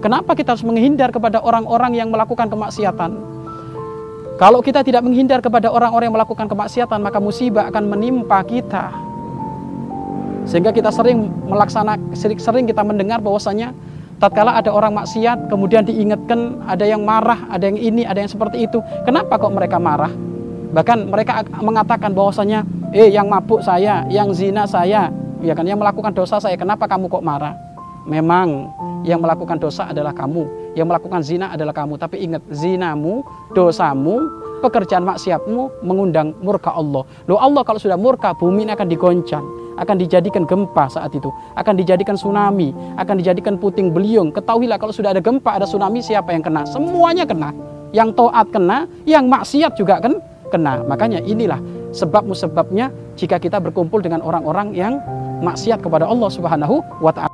Kenapa kita harus menghindar kepada orang-orang yang melakukan kemaksiatan? Kalau kita tidak menghindar kepada orang-orang yang melakukan kemaksiatan, maka musibah akan menimpa kita. Sehingga kita sering melaksanakan sering kita mendengar bahwasanya tatkala ada orang maksiat kemudian diingatkan ada yang marah, ada yang ini, ada yang seperti itu. Kenapa kok mereka marah? Bahkan mereka mengatakan bahwasanya, "Eh, yang mabuk saya, yang zina saya, ya kan yang melakukan dosa saya, kenapa kamu kok marah?" Memang yang melakukan dosa adalah kamu, yang melakukan zina adalah kamu. Tapi ingat, zinamu, dosamu, pekerjaan maksiatmu mengundang murka Allah. Loh Allah kalau sudah murka, bumi ini akan digoncang, akan dijadikan gempa saat itu, akan dijadikan tsunami, akan dijadikan puting beliung. Ketahuilah kalau sudah ada gempa, ada tsunami, siapa yang kena? Semuanya kena. Yang toat kena, yang maksiat juga kan kena. Makanya inilah sebab musababnya jika kita berkumpul dengan orang-orang yang maksiat kepada Allah Subhanahu wa taala.